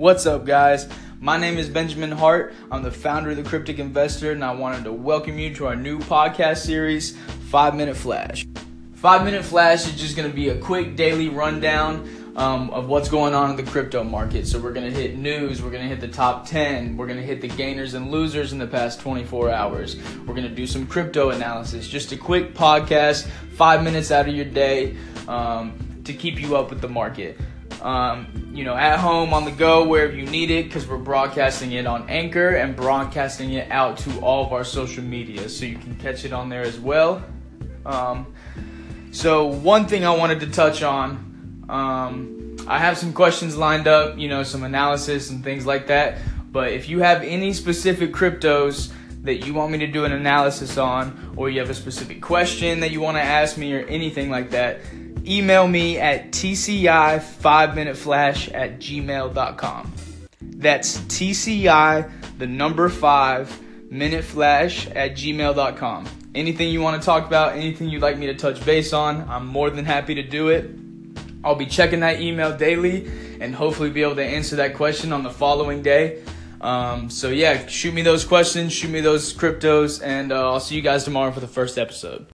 What's up, guys? My name is Benjamin Hart. I'm the founder of the Cryptic Investor, and I wanted to welcome you to our new podcast series, Five Minute Flash. Five Minute Flash is just going to be a quick daily rundown um, of what's going on in the crypto market. So, we're going to hit news, we're going to hit the top 10, we're going to hit the gainers and losers in the past 24 hours. We're going to do some crypto analysis. Just a quick podcast, five minutes out of your day um, to keep you up with the market um, you know, at home, on the go, wherever you need it, because we're broadcasting it on Anchor and broadcasting it out to all of our social media, so you can catch it on there as well. Um, so one thing I wanted to touch on, um, I have some questions lined up, you know, some analysis and things like that. But if you have any specific cryptos that you want me to do an analysis on, or you have a specific question that you want to ask me, or anything like that, email me at tci5minuteflash at gmail.com. That's TCI, the number 5, minute flash at gmail.com. Anything you want to talk about, anything you'd like me to touch base on, I'm more than happy to do it. I'll be checking that email daily and hopefully be able to answer that question on the following day. Um, so, yeah, shoot me those questions, shoot me those cryptos, and uh, I'll see you guys tomorrow for the first episode.